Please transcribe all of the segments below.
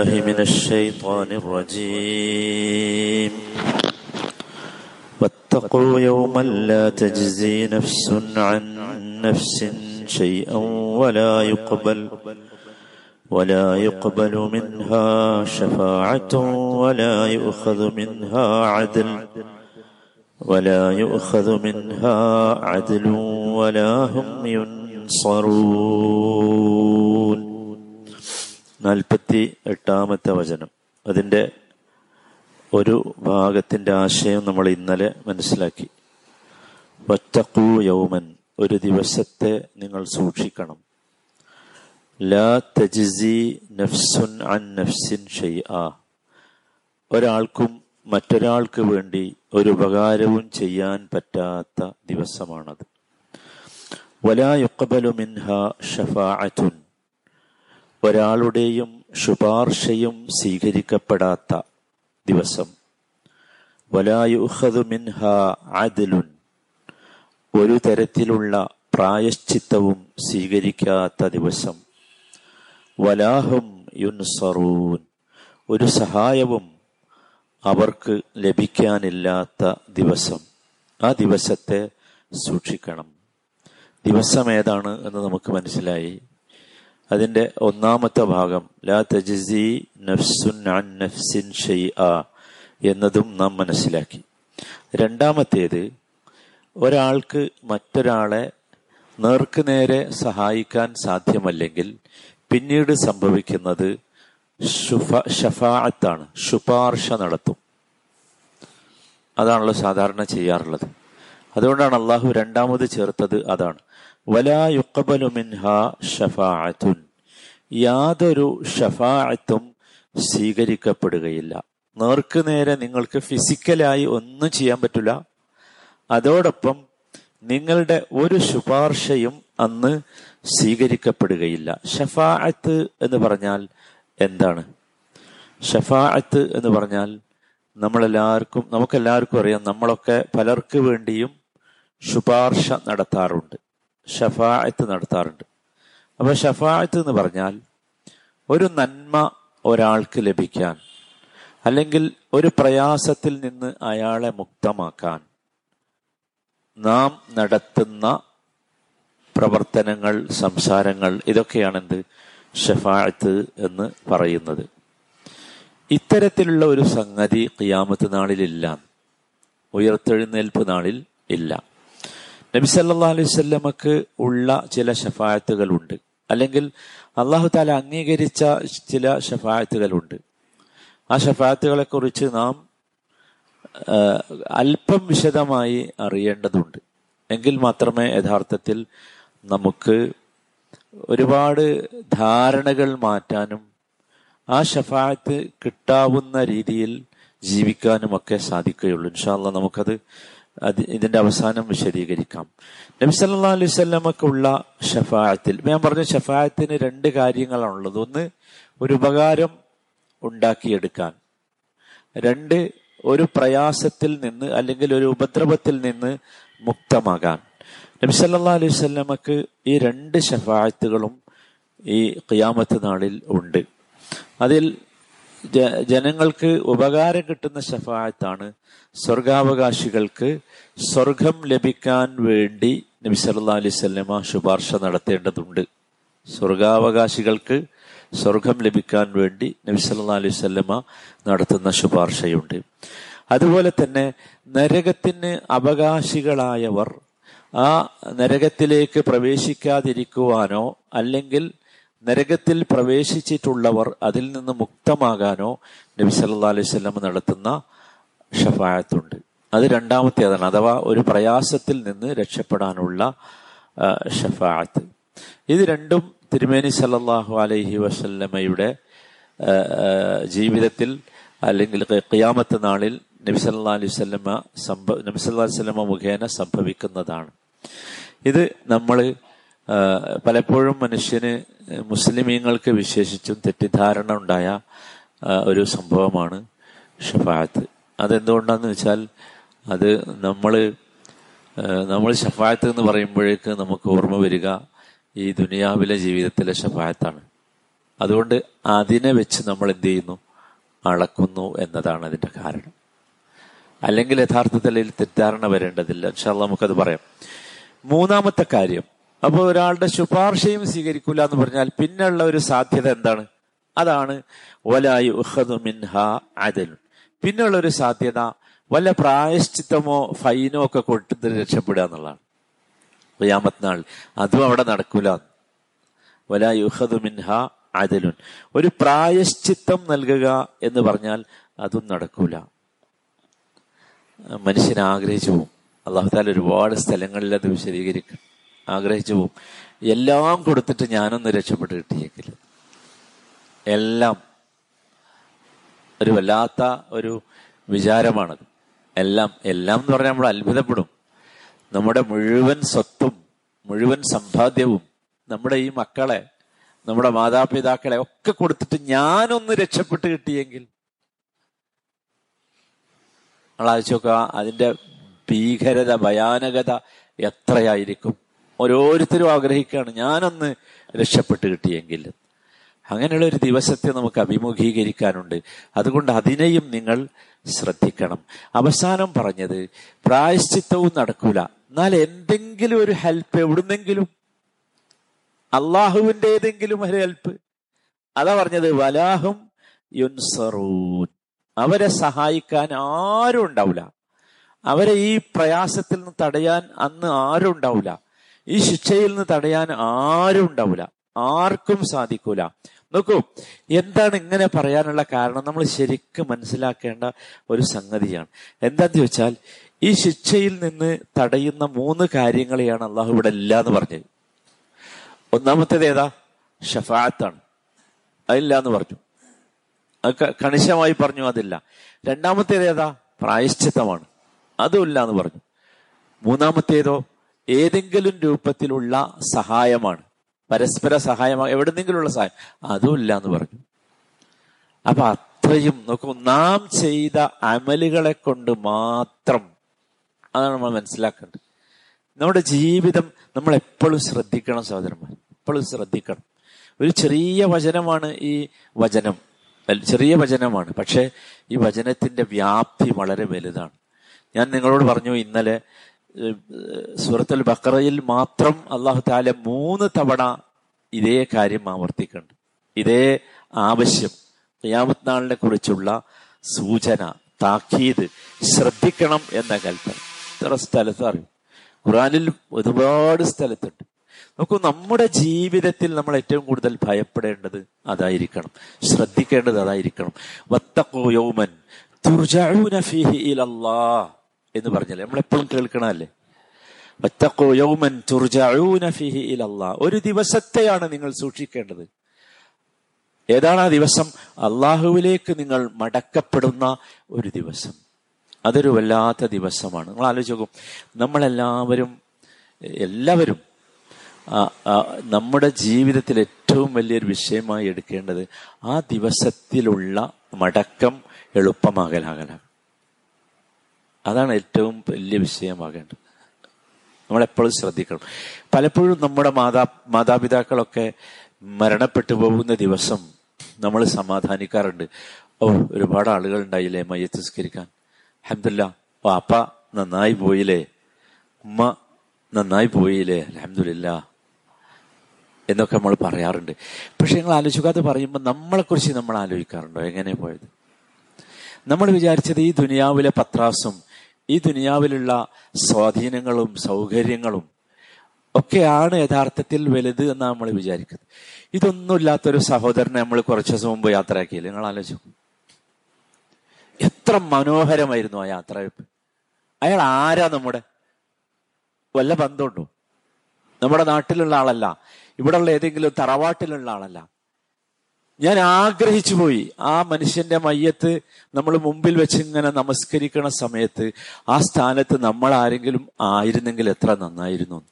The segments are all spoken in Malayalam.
بالله من الشيطان الرجيم. واتقوا يوما لا تجزي نفس عن نفس شيئا ولا يقبل ولا يقبل منها شفاعة ولا يؤخذ منها عدل ولا يؤخذ منها عدل ولا هم ينصرون. നാൽപ്പത്തി എട്ടാമത്തെ വചനം. അതിന്റെ ഒരു ഭാഗത്തിന്റെ ആശയം നമ്മൾ ഇന്നലെ മനസ്സിലാക്കി. ഒറ്റക്കൂ യൗമൻ ഒരു ദിവസത്തെ നിങ്ങൾ സൂക്ഷിക്കണം. ലാ തജിസി നഫ്സുൻ അൻ നഫ്സിൻ ഷെയ് ആ ഒരാൾക്കും മറ്റൊരാൾക്ക് വേണ്ടി ഒരു ഉപകാരവും ചെയ്യാൻ പറ്റാത്ത ദിവസമാണത്. വലാ മിൻഹ ഷഫാഅത്തുൻ. ഒരാളുടെയും ശുപാർശയും സ്വീകരിക്കപ്പെടാത്ത ദിവസം. വലായുഹദു മിൻഹ ആദിലുൻ ഒരു തരത്തിലുള്ള പ്രായശ്ചിത്തവും സ്വീകരിക്കാത്ത ദിവസം. വലാഹും യുൻസറൂൻ. ഒരു സഹായവും അവർക്ക് ലഭിക്കാനില്ലാത്ത ദിവസം. ആ ദിവസത്തെ സൂക്ഷിക്കണം. ദിവസം ഏതാണ് എന്ന് നമുക്ക് മനസ്സിലായി. അതിന്റെ ഒന്നാമത്തെ ഭാഗം ലാ തജിസി നഫ്സുൻ അൻ നഫ്സിൻ ആ എന്നതും നാം മനസ്സിലാക്കി. രണ്ടാമത്തേത് ഒരാൾക്ക് മറ്റൊരാളെ നേർക്ക് നേരെ സഹായിക്കാൻ സാധ്യമല്ലെങ്കിൽ പിന്നീട് സംഭവിക്കുന്നത് ഷഫാഅത്താണ് ശുപാർശ നടത്തും. അതാണല്ലോ സാധാരണ ചെയ്യാറുള്ളത്. അതുകൊണ്ടാണ് അള്ളാഹു രണ്ടാമത് ചേർത്തത് അതാണ്. ഷഫാഅത്തുൻ. യാതൊരു ഷഫാഅത്തും സ്വീകരിക്കപ്പെടുകയില്ല. നേർക്ക് നേരെ നിങ്ങൾക്ക് ഫിസിക്കലായി ഒന്നും ചെയ്യാൻ പറ്റില്ല. അതോടൊപ്പം നിങ്ങളുടെ ഒരു ശുപാർശയും അന്ന് സ്വീകരിക്കപ്പെടുകയില്ല. ഷഫാഅത്ത് എന്ന് പറഞ്ഞാൽ എന്താണ്? ഷഫാഅത്ത് എന്ന് പറഞ്ഞാൽ നമ്മളെല്ലാവർക്കും നമുക്കെല്ലാവർക്കും അറിയാം നമ്മളൊക്കെ പലർക്ക് വേണ്ടിയും ശുപാർശ നടത്താറുണ്ട്. ഷഫായത്ത് നടത്താറുണ്ട്. അപ്പൊ ഷഫായത്ത് എന്ന് പറഞ്ഞാൽ ഒരു നന്മ ഒരാൾക്ക് ലഭിക്കാൻ അല്ലെങ്കിൽ ഒരു പ്രയാസത്തിൽ നിന്ന് അയാളെ മുക്തമാക്കാൻ നാം നടത്തുന്ന പ്രവർത്തനങ്ങൾ സംസാരങ്ങൾ ഇതൊക്കെയാണെന്ത്? ഷഫായത്ത് എന്ന് പറയുന്നത്. ഇത്തരത്തിലുള്ള ഒരു സംഗതി ഖിയാമത്ത് നാളിലില്ല. ഉയർത്തെഴുന്നേൽപ്പ് നാളിൽ ഇല്ല. നബി സല്ലാ അലൈഹി സ്വല്ലമക്ക് ഉള്ള ചില ഷഫായത്തുകളുണ്ട് അല്ലെങ്കിൽ അള്ളാഹു താല അംഗീകരിച്ച ചില ഷഫായത്തുകളുണ്ട് ആ ഷഫായത്തുകളെ കുറിച്ച് നാം അല്പം വിശദമായി അറിയേണ്ടതുണ്ട്. എങ്കിൽ മാത്രമേ യഥാർത്ഥത്തിൽ നമുക്ക് ഒരുപാട് ധാരണകൾ മാറ്റാനും ആ ഷഫായത്ത് കിട്ടാവുന്ന രീതിയിൽ ജീവിക്കാനും ഒക്കെ സാധിക്കുകയുള്ളൂ ഇൻഷാല്ല നമുക്കത് ഇതിന്റെ അവസാനം വിശദീകരിക്കാം. നബി സല്ലാ അലൈഹി സ്വല്ലമക്കുള്ള ഷഫായത്തിൽ ഞാൻ പറഞ്ഞ ഷഫായത്തിന് രണ്ട് കാര്യങ്ങളാണുള്ളത്. ഒന്ന് ഒരു ഉപകാരം ഉണ്ടാക്കിയെടുക്കാൻ. രണ്ട് ഒരു പ്രയാസത്തിൽ നിന്ന് അല്ലെങ്കിൽ ഒരു ഉപദ്രവത്തിൽ നിന്ന് മുക്തമാകാൻ. നബി സല്ലാ അലൈഹി സ്വല്ലമക്ക് ഈ രണ്ട് ഷഫായത്തുകളും ഈ ഖിയാമത്ത് നാളിൽ ഉണ്ട്. അതിൽ ജനങ്ങൾക്ക് ഉപകാരം കിട്ടുന്ന ഷഫായത്താണ് സ്വർഗാവകാശികൾക്ക് സ്വർഗം ലഭിക്കാൻ വേണ്ടി നബി സല്ലാ അലൈഹി സ്വല്ലമ ശുപാർശ നടത്തേണ്ടതുണ്ട്. സ്വർഗാവകാശികൾക്ക് സ്വർഗം ലഭിക്കാൻ വേണ്ടി നബി സല്ലാ അലൈഹി സ്വല്ലമ നടത്തുന്ന ശുപാർശയുണ്ട്. അതുപോലെ തന്നെ നരകത്തിന് അവകാശികളായവർ ആ നരകത്തിലേക്ക് പ്രവേശിക്കാതിരിക്കുവാനോ അല്ലെങ്കിൽ നരകത്തിൽ പ്രവേശിച്ചിട്ടുള്ളവർ അതിൽ നിന്ന് മുക്തമാകാനോ നബി സല്ലാ അലൈഹി സ്വലം നടത്തുന്ന ഷഫായത്തുണ്ട്. അത് രണ്ടാമത്തേതാണ് അഥവാ ഒരു പ്രയാസത്തിൽ നിന്ന് രക്ഷപ്പെടാനുള്ള ഷഫായത്ത്. ഇത് രണ്ടും തിരുമേനി സല്ലാഹു അലൈഹി വസല്ലമയുടെ ജീവിതത്തിൽ അല്ലെങ്കിൽ ഖിയാമത്ത് നാളിൽ നബി സല്ലാ അലൈഹി സ്വല്ലമ്മ സംഭവ നബി സല്ലാ അലൈഹി സ്വല്ലമ്മ മുഖേന സംഭവിക്കുന്നതാണ്. ഇത് നമ്മൾ പലപ്പോഴും മനുഷ്യന് മുസ്ലിമീങ്ങൾക്ക് വിശേഷിച്ചും തെറ്റിദ്ധാരണ ഉണ്ടായ ഒരു സംഭവമാണ് ഷഫായത്ത് അതെന്തുകൊണ്ടാന്ന് വെച്ചാൽ അത് നമ്മൾ നമ്മൾ ഷഫായത്ത് എന്ന് പറയുമ്പോഴേക്ക് നമുക്ക് ഓർമ്മ വരിക ഈ ദുനിയാവിലെ ജീവിതത്തിലെ ഷഫായത്താണ് അതുകൊണ്ട് അതിനെ വെച്ച് നമ്മൾ എന്ത് ചെയ്യുന്നു? അളക്കുന്നു എന്നതാണ് അതിന്റെ കാരണം. അല്ലെങ്കിൽ യഥാർത്ഥത്തിൽ തെറ്റിദ്ധാരണ വരേണ്ടതില്ല. നമുക്കത് പറയാം. മൂന്നാമത്തെ കാര്യം. അപ്പോൾ ഒരാളുടെ ശുപാർശയും സ്വീകരിക്കൂല എന്ന് പറഞ്ഞാൽ പിന്നെയുള്ള ഒരു സാധ്യത എന്താണ്? അതാണ് അദൽ. പിന്നെയുള്ള ഒരു സാധ്യത വല്ല പ്രായശ്ചിത്തമോ ഫൈനോ ഒക്കെ കൊടുത്തിട്ട് രക്ഷപ്പെടുക എന്നുള്ളതാണ്. ഖിയാമത്ത് നാൾ അതും അവിടെ നടക്കൂല. വലാ യുഹദു മിൻഹ അദലുൻ. ഒരു പ്രായശ്ചിത്തം നൽകുക എന്ന് പറഞ്ഞാൽ അതും നടക്കൂല. മനുഷ്യൻ ആഗ്രഹിച്ചു പോവും അള്ളാഹുദാൽ ഒരുപാട് സ്ഥലങ്ങളിൽ അത് വിശദീകരിക്കും. ആഗ്രഹിച്ചു പോവും എല്ലാം കൊടുത്തിട്ട് ഞാനൊന്ന് രക്ഷപ്പെട്ട് കിട്ടിയെങ്കിൽ എല്ലാം ഒരു വല്ലാത്ത ഒരു വിചാരമാണത് എല്ലാം എല്ലാം എന്ന് പറഞ്ഞാൽ നമ്മൾ അത്ഭുതപ്പെടും. നമ്മുടെ മുഴുവൻ സ്വത്തും മുഴുവൻ സമ്പാദ്യവും നമ്മുടെ ഈ മക്കളെ നമ്മുടെ മാതാപിതാക്കളെ ഒക്കെ കൊടുത്തിട്ട് ഞാനൊന്ന് രക്ഷപ്പെട്ട് കിട്ടിയെങ്കിൽ ആലോചിച്ച് നോക്കുക അതിന്റെ ഭീകരത ഭയാനകത എത്രയായിരിക്കും? ഓരോരുത്തരും ആഗ്രഹിക്കുകയാണ്. ഞാനൊന്ന് രക്ഷപ്പെട്ട് കിട്ടിയെങ്കിൽ. അങ്ങനെയുള്ള ഒരു ദിവസത്തെ നമുക്ക് അഭിമുഖീകരിക്കാനുണ്ട്. അതുകൊണ്ട് അതിനെയും നിങ്ങൾ ശ്രദ്ധിക്കണം. അവസാനം പറഞ്ഞത് പ്രായശ്ചിത്തവും നടക്കൂല. എന്നാൽ എന്തെങ്കിലും ഒരു ഹെൽപ്പ് എവിടുന്നെങ്കിലും? അള്ളാഹുവിന്റെ ഏതെങ്കിലും ഒരു ഹെൽപ്പ് അതാ പറഞ്ഞത് വലാഹും യുൻസറൂൻ. അവരെ സഹായിക്കാൻ ആരും ഉണ്ടാവില്ല അവരെ ഈ പ്രയാസത്തിൽ നിന്ന് തടയാൻ അന്ന് ആരും ഉണ്ടാവില്ല ഈ ശിക്ഷയിൽ നിന്ന് തടയാൻ ആരും ഉണ്ടാവില്ല ആർക്കും സാധിക്കൂല. നോക്കൂ എന്താണ് ഇങ്ങനെ പറയാനുള്ള കാരണം? നമ്മൾ ശരിക്കും മനസ്സിലാക്കേണ്ട ഒരു സംഗതിയാണ്. എന്താന്ന് വെച്ചാൽ ഈ ശിക്ഷയിൽ നിന്ന് തടയുന്ന മൂന്ന് കാര്യങ്ങളെയാണ് അള്ളാഹു ഇവിടെ ഇല്ല എന്ന് പറഞ്ഞത്. ഒന്നാമത്തേത് ഏതാ? ഷഫാത്താണ്. അതില്ല എന്ന് പറഞ്ഞു കണിശമായി പറഞ്ഞു അതില്ല. രണ്ടാമത്തേത് ഏതാ? പ്രായശ്ചിത്തമാണ്. അതും ഇല്ല എന്ന് പറഞ്ഞു. മൂന്നാമത്തേതോ? ഏതെങ്കിലും രൂപത്തിലുള്ള സഹായമാണ്. പരസ്പര സഹായമാണ് എവിടെന്നെങ്കിലുള്ള സഹായം. അതുമില്ല എന്ന് പറഞ്ഞു. അപ്പൊ അത്രയും നോക്കൂ നാം ചെയ്ത അമലുകളെ കൊണ്ട് മാത്രം അതാണ് നമ്മൾ മനസ്സിലാക്കേണ്ടത്. നമ്മുടെ ജീവിതം നമ്മൾ എപ്പോഴും ശ്രദ്ധിക്കണം സഹോദരന്മാർ. എപ്പോഴും ശ്രദ്ധിക്കണം. ഒരു ചെറിയ വചനമാണ് ഈ വചനം. ചെറിയ വചനമാണ്. പക്ഷേ ഈ വചനത്തിന്റെ വ്യാപ്തി വളരെ വലുതാണ്. ഞാൻ നിങ്ങളോട് പറഞ്ഞു ഇന്നലെ സൂറത്തുൽ ബക്കറയിൽ മാത്രം അള്ളാഹു താല മൂന്ന് തവണ ഇതേ കാര്യം ആവർത്തിക്കുന്നുണ്ട്. ഇതേ ആവശ്യം ഖിയാമത്ത് നാളിനെ കുറിച്ചുള്ള സൂചന താക്കീത് ശ്രദ്ധിക്കണം എന്ന കൽപ്പന. ഇത്ര സ്ഥലത്ത് അറിയും. ഖുറാനിൽ ഒരുപാട് സ്ഥലത്തുണ്ട്. നോക്കൂ നമ്മുടെ ജീവിതത്തിൽ നമ്മൾ ഏറ്റവും കൂടുതൽ ഭയപ്പെടേണ്ടത് അതായിരിക്കണം. ശ്രദ്ധിക്കേണ്ടത് അതായിരിക്കണം. വത്തക്കോ യൗമൻ ഫീഹി ഇലല്ലാ എന്ന് പറഞ്ഞല്ലേ? ഫീഹി ഇലല്ലാ ഒരു ദിവസത്തെയാണ് നിങ്ങൾ സൂക്ഷിക്കേണ്ടത്. ഏതാണ് ആ ദിവസം? അള്ളാഹുവിലേക്ക് നിങ്ങൾ മടക്കപ്പെടുന്ന ഒരു ദിവസം. അതൊരു വല്ലാത്ത ദിവസമാണ്. നിങ്ങൾ ആലോചിച്ച് നോക്കും. നമ്മളെല്ലാവരും എല്ലാവരും നമ്മുടെ ജീവിതത്തിൽ ഏറ്റവും വലിയൊരു വിഷയമായി എടുക്കേണ്ടത് ആ ദിവസത്തിലുള്ള മടക്കം എളുപ്പമാകലാകലാണ്. അതാണ് ഏറ്റവും വലിയ വിഷയമാകേണ്ടത്. നമ്മളെപ്പോഴും ശ്രദ്ധിക്കണം. പലപ്പോഴും നമ്മുടെ മാതാ മാതാപിതാക്കളൊക്കെ മരണപ്പെട്ടു പോകുന്ന ദിവസം നമ്മൾ സമാധാനിക്കാറുണ്ട്. ഓ ഒരുപാട് ആളുകൾ ഉണ്ടായില്ലേ മയ്യത്ത് സ്കരിക്കാൻ അഹമ്മദില്ല ഓ അപ്പ നന്നായി പോയില്ലേ? ഉമ്മ നന്നായി പോയില്ലേ? അലഹമില്ല എന്നൊക്കെ നമ്മൾ പറയാറുണ്ട്. പക്ഷെ ഞങ്ങൾ ആലോചിക്കാതെ പറയുമ്പോൾ നമ്മളെക്കുറിച്ച് നമ്മൾ ആലോചിക്കാറുണ്ടോ? എങ്ങനെ പോയത്? നമ്മൾ വിചാരിച്ചത് ഈ ദുനിയാവിലെ പത്രാസും ഈ ദുനിയാവിലുള്ള സ്വാധീനങ്ങളും സൗകര്യങ്ങളും ഒക്കെയാണ് യഥാർത്ഥത്തിൽ വലുത് എന്ന് നമ്മൾ വിചാരിക്കുന്നത്. ഇതൊന്നുമില്ലാത്തൊരു സഹോദരനെ നമ്മൾ കുറച്ച് ദിവസം മുമ്പ് യാത്രയാക്കിയില്ല? നിങ്ങൾ ആലോചിക്കും എത്ര മനോഹരമായിരുന്നു ആ യാത്ര അയാൾ ആരാ നമ്മുടെ? വല്ല ബന്ധമുണ്ടോ? നമ്മുടെ നാട്ടിലുള്ള ആളല്ല. ഇവിടെയുള്ള ഏതെങ്കിലും തറവാട്ടിലുള്ള ആളല്ല. ഞാൻ ആഗ്രഹിച്ചു പോയി. ആ മനുഷ്യന്റെ മയ്യത്ത് നമ്മൾ മുമ്പിൽ വെച്ച് ഇങ്ങനെ നമസ്കരിക്കണ സമയത്ത് ആ സ്ഥാനത്ത് നമ്മൾ ആരെങ്കിലും ആയിരുന്നെങ്കിൽ എത്ര നന്നായിരുന്നു.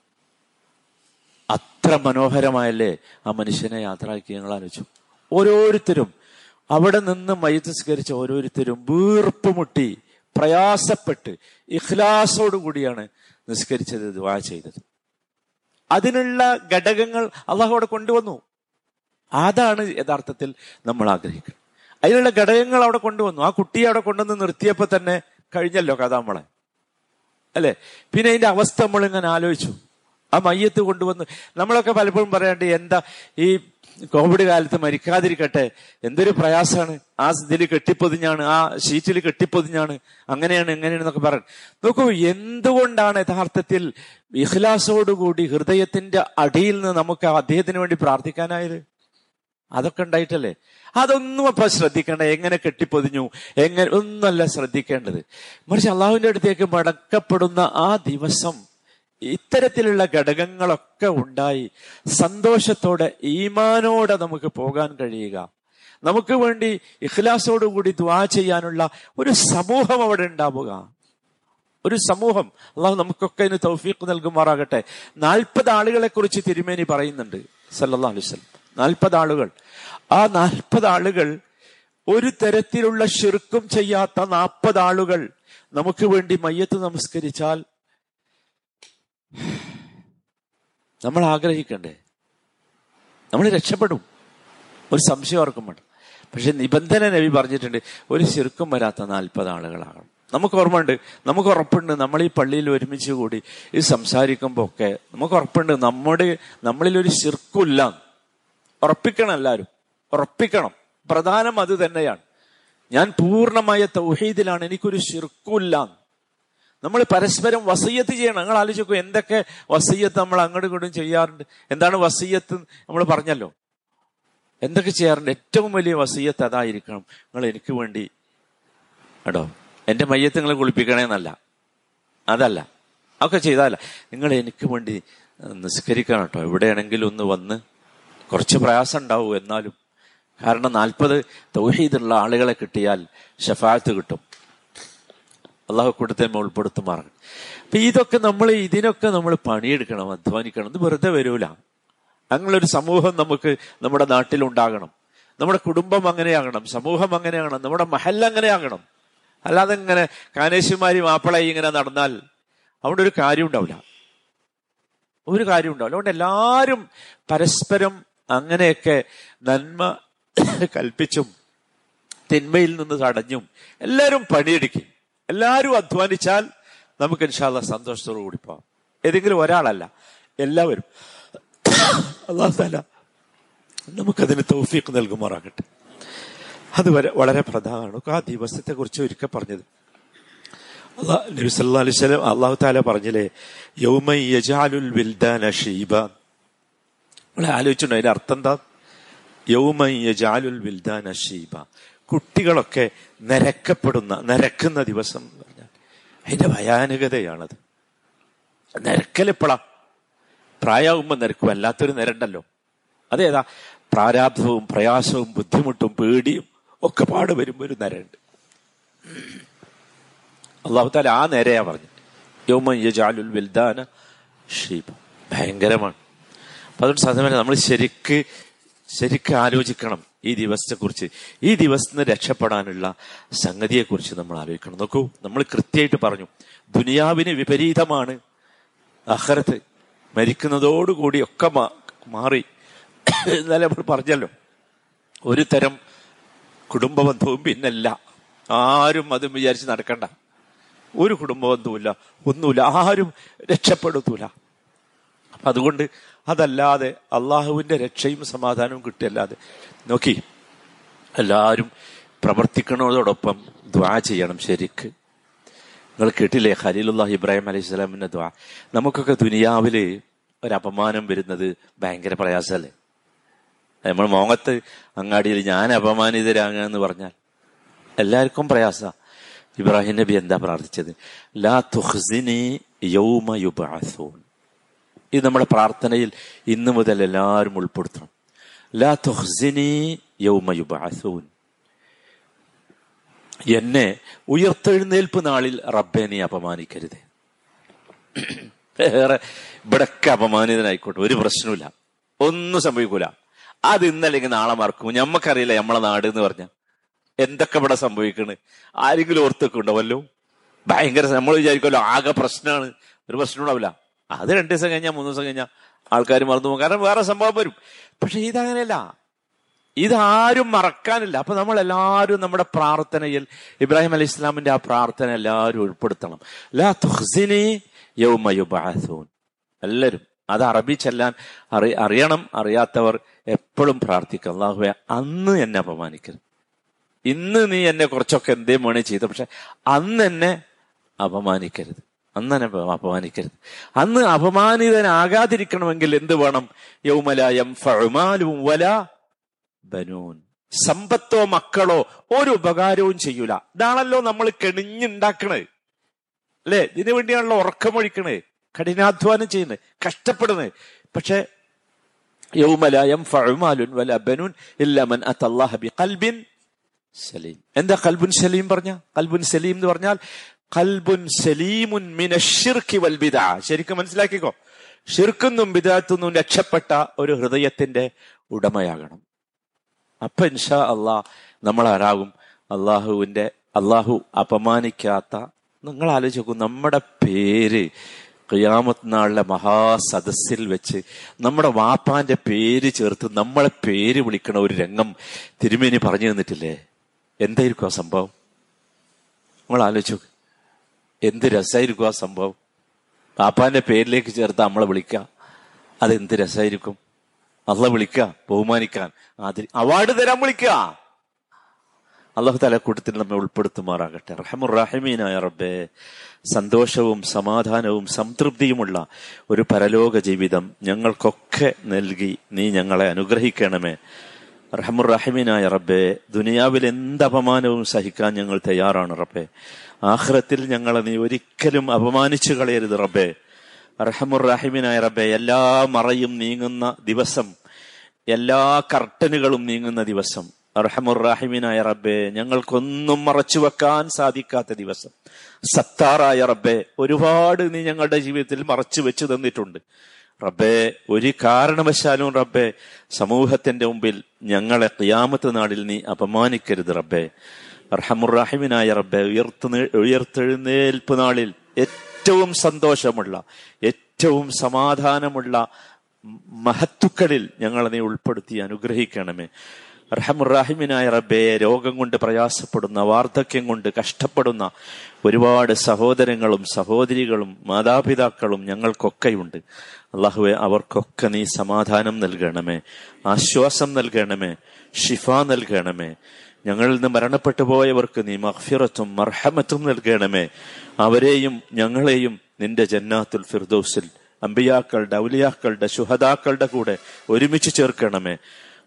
അത്ര മനോഹരമായല്ലേ ആ മനുഷ്യനെ യാത്രയാക്കി ഞങ്ങൾ ആലോചിച്ചു. ഓരോരുത്തരും അവിടെ നിന്ന് മയ്യത്ത് സ്വീകരിച്ച ഓരോരുത്തരും വീർപ്പ് മുട്ടി പ്രയാസപ്പെട്ട് ഇഖ്ലാസോടുകൂടിയാണ് നിസ്കരിച്ചത് ദുവാ ചെയ്തത്. അതിനുള്ള ഘടകങ്ങൾ അള്ളാഹു അവിടെ കൊണ്ടുവന്നു. അതാണ് യഥാർത്ഥത്തിൽ നമ്മൾ ആഗ്രഹിക്കുന്നത്. അതിനുള്ള ഘടകങ്ങൾ അവിടെ കൊണ്ടുവന്നു. ആ കുട്ടിയെ അവിടെ കൊണ്ടുവന്ന് നിർത്തിയപ്പോൾ തന്നെ കഴിഞ്ഞല്ലോ കഥ നമ്മളെ അല്ലെ? പിന്നെ അതിന്റെ അവസ്ഥ നമ്മൾ ഇങ്ങനെ ആലോചിച്ചു. ആ മയ്യത്ത് കൊണ്ടുവന്ന് നമ്മളൊക്കെ പലപ്പോഴും പറയാണ്ട് എന്താ ഈ കോവിഡ് കാലത്ത് മരിക്കാതിരിക്കട്ടെ. എന്തൊരു പ്രയാസമാണ് ആ ഇതിൽ കെട്ടിപ്പൊതിഞ്ഞാണ്. ആ ഷീറ്റിൽ കെട്ടിപ്പൊതിഞ്ഞാണ്. അങ്ങനെയാണ് എങ്ങനെയാണെന്നൊക്കെ പറയാൻ നോക്കൂ എന്തുകൊണ്ടാണ് യഥാർത്ഥത്തിൽ ഇഖ്ലാസോടുകൂടി ഹൃദയത്തിന്റെ അടിയിൽ നിന്ന് നമുക്ക് അദ്ദേഹത്തിന് വേണ്ടി പ്രാർത്ഥിക്കാനായത്? അതൊക്കെ ഉണ്ടായിട്ടല്ലേ? അതൊന്നും അപ്പൊ ശ്രദ്ധിക്കേണ്ട. എങ്ങനെ കെട്ടിപ്പൊതിഞ്ഞു? എങ്ങനെ ഒന്നല്ല ശ്രദ്ധിക്കേണ്ടത്. മറിച്ച് അള്ളാഹുവിന്റെ അടുത്തേക്ക് മടക്കപ്പെടുന്ന ആ ദിവസം ഇത്തരത്തിലുള്ള ഘടകങ്ങളൊക്കെ ഉണ്ടായി സന്തോഷത്തോടെ ഈമാനോടെ നമുക്ക് പോകാൻ കഴിയുക. നമുക്ക് വേണ്ടി ഇഖ്ലാസോടുകൂടി ദ്വാ ചെയ്യാനുള്ള ഒരു സമൂഹം അവിടെ ഉണ്ടാവുക. ഒരു സമൂഹം. അള്ളാഹു നമുക്കൊക്കെ ഇതിന് തൗഫീഖ് നൽകുമാറാകട്ടെ. നാൽപ്പത് ആളുകളെ കുറിച്ച് തിരുമേനി പറയുന്നുണ്ട്. സല്ലാ അലുസലം നാൽപ്പത് ആളുകൾ. ആ നാൽപ്പത് ആളുകൾ ഒരു തരത്തിലുള്ള ഷിർക്കും ചെയ്യാത്ത നാൽപ്പത് ആളുകൾ നമുക്ക് വേണ്ടി മയ്യത്ത് നമസ്കരിച്ചാൽ നമ്മൾ ആഗ്രഹിക്കണ്ടേ? നമ്മൾ രക്ഷപ്പെടും. ഒരു സംശയം ഓർക്കും വേണം പക്ഷെ നിബന്ധന നബി പറഞ്ഞിട്ടുണ്ട് ഒരു ശിർക്കും വരാത്ത നാൽപ്പത് ആളുകളാകണം. നമുക്ക് ഓർമ്മയുണ്ട് നമുക്ക് ഉറപ്പുണ്ട് നമ്മൾ ഈ പള്ളിയിൽ ഒരുമിച്ച് കൂടി ഇത് സംസാരിക്കുമ്പോ ഒക്കെ നമുക്ക് ഉറപ്പുണ്ട് നമ്മുടെ നമ്മളിൽ ഒരു ശിർക്കില്ല ഉറപ്പിക്കണം എല്ലാവരും. ഉറപ്പിക്കണം. പ്രധാനം അത് തന്നെയാണ്. ഞാൻ പൂർണമായ തൗഹീദിലാണ്. എനിക്കൊരു ശിർക്കുമില്ല. നമ്മൾ പരസ്പരം വസയ്യത്ത് ചെയ്യണം. നിങ്ങൾ ആലോചിക്കൂ എന്തൊക്കെ വസയ്യത്ത് നമ്മൾ അങ്ങോട്ടും ഇങ്ങോട്ടും ചെയ്യാറുണ്ട്? എന്താണ് വസയ്യത്ത് നമ്മൾ പറഞ്ഞല്ലോ? എന്തൊക്കെ ചെയ്യാറുണ്ട്? ഏറ്റവും വലിയ വസയ്യത്ത് അതായിരിക്കണം. നിങ്ങൾ എനിക്ക് വേണ്ടി കേട്ടോ എന്റെ മയ്യത്ത് നിങ്ങൾ കുളിപ്പിക്കണേന്നല്ല. അതല്ല. അതൊക്കെ ചെയ്താലല്ല. നിങ്ങൾ എനിക്ക് വേണ്ടി നിസ്കരിക്കണം കേട്ടോ. എവിടെയാണെങ്കിലും ഒന്ന് വന്ന് കുറച്ച് പ്രയാസം ഉണ്ടാവും എന്നാലും. കാരണം നാൽപ്പത് തൗഹീദുള്ള ആളുകളെ കിട്ടിയാൽ ഷഫാത്ത് കിട്ടും. അള്ളാഹു കൊടുത്തേ ഉൾപ്പെടുത്തുമാറാണ്. അപ്പൊ ഇതൊക്കെ നമ്മൾ ഇതിനൊക്കെ നമ്മൾ പണിയെടുക്കണം അധ്വാനിക്കണം. ഇത് വെറുതെ വരൂല. അങ്ങനൊരു സമൂഹം നമുക്ക് നമ്മുടെ നാട്ടിലുണ്ടാകണം. നമ്മുടെ കുടുംബം അങ്ങനെയാകണം സമൂഹം അങ്ങനെയാകണം നമ്മുടെ മഹൽ അങ്ങനെയാകണം. അല്ലാതെ ഇങ്ങനെ കാനേശിമാരി മാപ്പിളായി ഇങ്ങനെ നടന്നാൽ അവിടെ ഒരു കാര്യം ഉണ്ടാവില്ല ഒരു കാര്യം ഉണ്ടാവില്ല അതുകൊണ്ട് എല്ലാവരും പരസ്പരം അങ്ങനെയൊക്കെ നന്മ കൽപ്പിച്ചും തിന്മയിൽ നിന്ന് തടഞ്ഞും എല്ലാവരും പണിയെടുക്കും. എല്ലാവരും അധ്വാനിച്ചാൽ നമുക്ക് ഇൻഷാല്ല സന്തോഷത്തോടു കൂടി പോവാം ഏതെങ്കിലും ഒരാളല്ല എല്ലാവരും. അള്ളാഹു നമുക്ക് നമുക്കതിന് തൗഫീഖ് നൽകുമാറാകട്ടെ. അത് വളരെ പ്രധാനമാണ്. ആ ദിവസത്തെ കുറിച്ച് ഒരിക്കൽ പറഞ്ഞത്. നബി അലൈഹി സ്വലം അള്ളാഹു താല പറഞ്ഞില്ലേ യൗമ യജാലുൽ നമ്മളെ ആലോചിച്ചിട്ടുണ്ടോ അതിന്റെ അർത്ഥം എന്താ യൗമയ്യാലുൽ വിൽദാന ഷീബ കുട്ടികളൊക്കെ നരക്കപ്പെടുന്ന നരക്കുന്ന ദിവസം പറഞ്ഞാൽ അതിന്റെ ഭയാനകതയാണത്. നരക്കലെപ്പോഴാ പ്രായമാകുമ്പോൾ നരക്കും അല്ലാത്തൊരു നരണ്ടല്ലോ. അതേതാ? പ്രാരാബ്ധവും പ്രയാസവും ബുദ്ധിമുട്ടും പേടിയും ഒക്കെ പാട് വരുമ്പോ ഒരു നരണ്ട്. അള്ളാഹുത്താൽ ആ നേരെയാ പറഞ്ഞു യൗമയ്യാലുൽ വിൽദാന ഷീബ ഭയങ്കരമാണ്. അതുകൊണ്ട് സാധ്യമല്ല. നമ്മൾ ശരിക്ക് ശരിക്ക് ആലോചിക്കണം ഈ ദിവസത്തെ കുറിച്ച് ഈ ദിവസത്തിന് രക്ഷപ്പെടാനുള്ള സംഗതിയെ കുറിച്ച് നമ്മൾ ആലോചിക്കണം. നോക്കൂ നമ്മൾ കൃത്യമായിട്ട് പറഞ്ഞു ദുനിയാവിന് വിപരീതമാണ് അഹരത്ത് മരിക്കുന്നതോടുകൂടി ഒക്കെ മാറി. എന്നാലും നമ്മൾ പറഞ്ഞല്ലോ ഒരു തരം കുടുംബബന്ധവും പിന്നല്ല. ആരും അതും വിചാരിച്ച് നടക്കണ്ട. ഒരു കുടുംബ ബന്ധവുമില്ല ഒന്നുമില്ല ആരും രക്ഷപ്പെടുത്തൂല. അപ്പൊ അതുകൊണ്ട് അതല്ലാതെ അള്ളാഹുവിന്റെ രക്ഷയും സമാധാനവും കിട്ടിയല്ലാതെ. നോക്കി എല്ലാവരും പ്രവർത്തിക്കണതോടൊപ്പം ദ്വാ ചെയ്യണം ശരിക്ക്. നിങ്ങൾ കേട്ടില്ലേ ഖലീലുല്ലാഹ് ഇബ്രാഹിം അലൈഹി സ്വലാമിന്റെ ദ്വാ? നമുക്കൊക്കെ ദുനിയാവിൽ ഒരു അപമാനം വരുന്നത് ഭയങ്കര പ്രയാസമല്ലേ നമ്മൾ മോങ്ങത്ത് അങ്ങാടിയിൽ ഞാൻ അപമാനിതരാങ്ങുക പറഞ്ഞാൽ എല്ലാവർക്കും പ്രയാസ. ഇബ്രാഹിം നബി എന്താ പ്രാർത്ഥിച്ചത്? ലാ തുഹ്സിനി യൗമ യുബഅസൂൻ. ഇത് നമ്മുടെ പ്രാർത്ഥനയിൽ ഇന്നു മുതൽ എല്ലാവരും ഉൾപ്പെടുത്തണം. ലാ തുഹ്സിനി യൗമയുബാസൂൻ എന്നെ ഉയർത്തെഴുന്നേൽപ്പ് നാളിൽ റബ്ബെ നീ അപമാനിക്കരുത്. വേറെ ഇവിടൊക്കെ അപമാനിതനായിക്കോട്ടെ ഒരു പ്രശ്നമില്ല ഒന്നും സംഭവിക്കൂല. അത് ഇന്നല്ലെങ്കിൽ നാളെ മറക്കും. ഞമ്മക്കറിയില്ല നമ്മളെ നാട് എന്ന് പറഞ്ഞ. എന്തൊക്കെ ഇവിടെ സംഭവിക്കണ്? ആരെങ്കിലും ഓർത്തൊക്കെ വല്ലോ ഭയങ്കര നമ്മൾ വിചാരിക്കുമല്ലോ ആകെ പ്രശ്നമാണ്. ഒരു പ്രശ്നം ഉണ്ടാവില്ല. അത് രണ്ട് ദിവസം കഴിഞ്ഞാൽ മൂന്ന് ദിവസം കഴിഞ്ഞാൽ ആൾക്കാർ മറന്നു പോകും. കാരണം വേറെ സംഭവം വരും. പക്ഷെ ഇതങ്ങനെയല്ല. ഇതാരും മറക്കാനില്ല. അപ്പൊ നമ്മൾ എല്ലാവരും നമ്മുടെ പ്രാർത്ഥനയിൽ ഇബ്രാഹിം അലി ഇസ്ലാമിന്റെ ആ പ്രാർത്ഥന എല്ലാവരും ഉൾപ്പെടുത്തണം. ലാ തുഹ്സിനി യൗമ യുബഅസൂൻ എല്ലാവരും അത് അറബി ചെല്ലാൻ അറി അറിയണം. അറിയാത്തവർ എപ്പോഴും പ്രാർത്ഥിക്കുക അള്ളാഹുവെ അന്ന് എന്നെ അപമാനിക്കരുത്. ഇന്ന് നീ എന്നെ കുറച്ചൊക്കെ എന്തേ വേണേ ചെയ്ത. പക്ഷെ അന്ന് എന്നെ അപമാനിക്കരുത്. അന്ന് അപമാനിക്കരുത്. അന്ന് അപമാനിതനാകാതിരിക്കണമെങ്കിൽ എന്ത് വേണം? യൗമലായം ഫഴുമാലും വല ബനൂൻ. സമ്പത്തോ മക്കളോ ഒരു ഉപകാരവും ചെയ്യൂല. ഇതാണല്ലോ നമ്മൾ കെണിഞ്ഞുണ്ടാക്കണേ അല്ലെ? ഇതിനു വേണ്ടിയാണല്ലോ ഉറക്കമൊഴിക്കണേ കഠിനാധ്വാനം ചെയ്യുന്നത്. കഷ്ടപ്പെടുന്നത്. പക്ഷെ യൗമലായം ഫഴുമാലുൻ വല ബനൂൻ ഇല്ലമൻ അത്തല്ലാഹബി കൽബിൻ സലീം. എന്താ കൽബുൻ സലീം പറഞ്ഞ? കൽബുൻ സലീം എന്ന് പറഞ്ഞാൽ കൽബുൻ സലീമുൻ മിനഷിർക്കി വൽ ബിദ. ശരിക്കും മനസ്സിലാക്കിക്കോ? ഷിർക്കുന്നും ബിദാത്തുനിന്നും രക്ഷപ്പെട്ട ഒരു ഹൃദയത്തിന്റെ ഉടമയാകണം. അപ്പൊ ഇൻഷാ അള്ളാഹ് നമ്മൾ ആരാകും അള്ളാഹുവിന്റെ അള്ളാഹു അപമാനിക്കാത്ത നിങ്ങൾ ആലോചിക്കും നമ്മുടെ പേര് ഖിയാമത്ത് നാളിലെ മഹാസദസ്സിൽ വെച്ച് നമ്മുടെ വാപ്പാന്റെ പേര് ചേർത്ത് നമ്മളെ പേര് വിളിക്കണ ഒരു രംഗം തിരുമേനി പറഞ്ഞു തന്നിട്ടില്ലേ എന്തായിരിക്കും ആ സംഭവം? നിങ്ങൾ ആലോചിച്ചു എന്ത് രസമായിരിക്കും ആ സംഭവം? പാപ്പാന്റെ പേരിലേക്ക് ചേർത്ത് നമ്മളെ വിളിക്കുക അതെന്ത് രസമായിരിക്കും അള്ള വിളിക്കുക ബഹുമാനിക്കാൻ. അതിൽ അവാർഡ് തരാൻ വിളിക്കുക അള്ളാഹു തല കൂട്ടത്തിൽ നമ്മെ ഉൾപ്പെടുത്തുമാറാകട്ടെ. റഹമുറാഹിമീനായ റബ്ബെ. സന്തോഷവും സമാധാനവും സംതൃപ്തിയുമുള്ള ഒരു പരലോക ജീവിതം ഞങ്ങൾക്കൊക്കെ നൽകി നീ ഞങ്ങളെ അനുഗ്രഹിക്കണമേ. റഹമുറാഹിമീനായ റബ്ബെ ദുനിയാവിൽ എന്ത് അപമാനവും സഹിക്കാൻ ഞങ്ങൾ തയ്യാറാണ് റബ്ബെ. ആഹ്റത്തിൽ ഞങ്ങളെ നീ ഒരിക്കലും അപമാനിച്ചു കളയരുത് റബ്ബെ. റഹമുറഹിമീനായ റബ്ബെ എല്ലാ മറയും നീങ്ങുന്ന ദിവസം എല്ലാ കർട്ടനുകളും നീങ്ങുന്ന ദിവസം. റഹമുറഹിമീനായ റബ്ബെ ഞങ്ങൾക്കൊന്നും മറച്ചു വെക്കാൻ സാധിക്കാത്ത ദിവസം. സത്താറായ റബ്ബെ ഒരുപാട് നീ ഞങ്ങളുടെ ജീവിതത്തിൽ മറച്ചു വെച്ചു തന്നിട്ടുണ്ട്. റബ്ബെ ഒരു കാരണവശാലും റബ്ബെ സമൂഹത്തിന്റെ മുമ്പിൽ ഞങ്ങളെ ക്യാമത്ത് നാടിൽ നീ അപമാനിക്കരുത് റബ്ബെ. റഹമുറാഹിമിനായ റബ്ബെ ഉയർത്തു ഉയർത്തെഴുന്നേൽപ്പ് നാളിൽ ഏറ്റവും സന്തോഷമുള്ള ഏറ്റവും സമാധാനമുള്ള മഹത്തുക്കളിൽ ഞങ്ങളെ നീ ഉൾപ്പെടുത്തി അനുഗ്രഹിക്കണമേ. റഹമുറാഹിമിനായ റബ്ബെ രോഗം കൊണ്ട് പ്രയാസപ്പെടുന്ന വാർദ്ധക്യം കൊണ്ട് കഷ്ടപ്പെടുന്ന ഒരുപാട് സഹോദരങ്ങളും സഹോദരികളും മാതാപിതാക്കളും ഞങ്ങൾക്കൊക്കെയുണ്ട്. അള്ളാഹുവെ അവർക്കൊക്കെ നീ സമാധാനം നൽകണമേ ആശ്വാസം നൽകണമേ ഷിഫ നൽകണമേ. ഞങ്ങളിൽ നിന്ന് മരണപ്പെട്ടു പോയവർക്ക് നീ മഹ്ഫിറത്തും മർഹമത്തും നൽകണമേ. അവരെയും ഞങ്ങളെയും നിന്റെ ജന്നാത്തുൽ ഫിർദൌസിൽ അമ്പിയാക്കളുടെ ഔലിയാക്കളുടെ ശുഹദാക്കളുടെ കൂടെ ഒരുമിച്ച് ചേർക്കണമേ.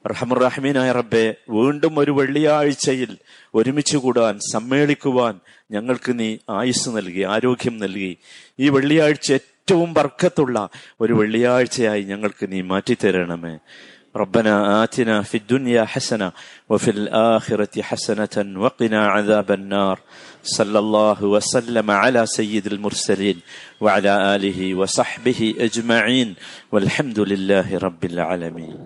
റഹമുറഹമീനായ റബ്ബെ വീണ്ടും ഒരു വെള്ളിയാഴ്ചയിൽ ഒരുമിച്ച് കൂടാൻ സമ്മേളിക്കുവാൻ ഞങ്ങൾക്ക് നീ ആയുസ് നൽകി ആരോഗ്യം നൽകി ഈ വെള്ളിയാഴ്ച ഏറ്റവും ബർക്കത്തുള്ള ഒരു വെള്ളിയാഴ്ചയായി ഞങ്ങൾക്ക് നീ മാറ്റിത്തരണമേ ربنا آتنا في الدنيا حسنة وفي الآخرة حسنة وقنا عذاب النار صلى الله وسلم على سيد المرسلين وعلى آله وصحبه أجمعين والحمد لله رب العالمين.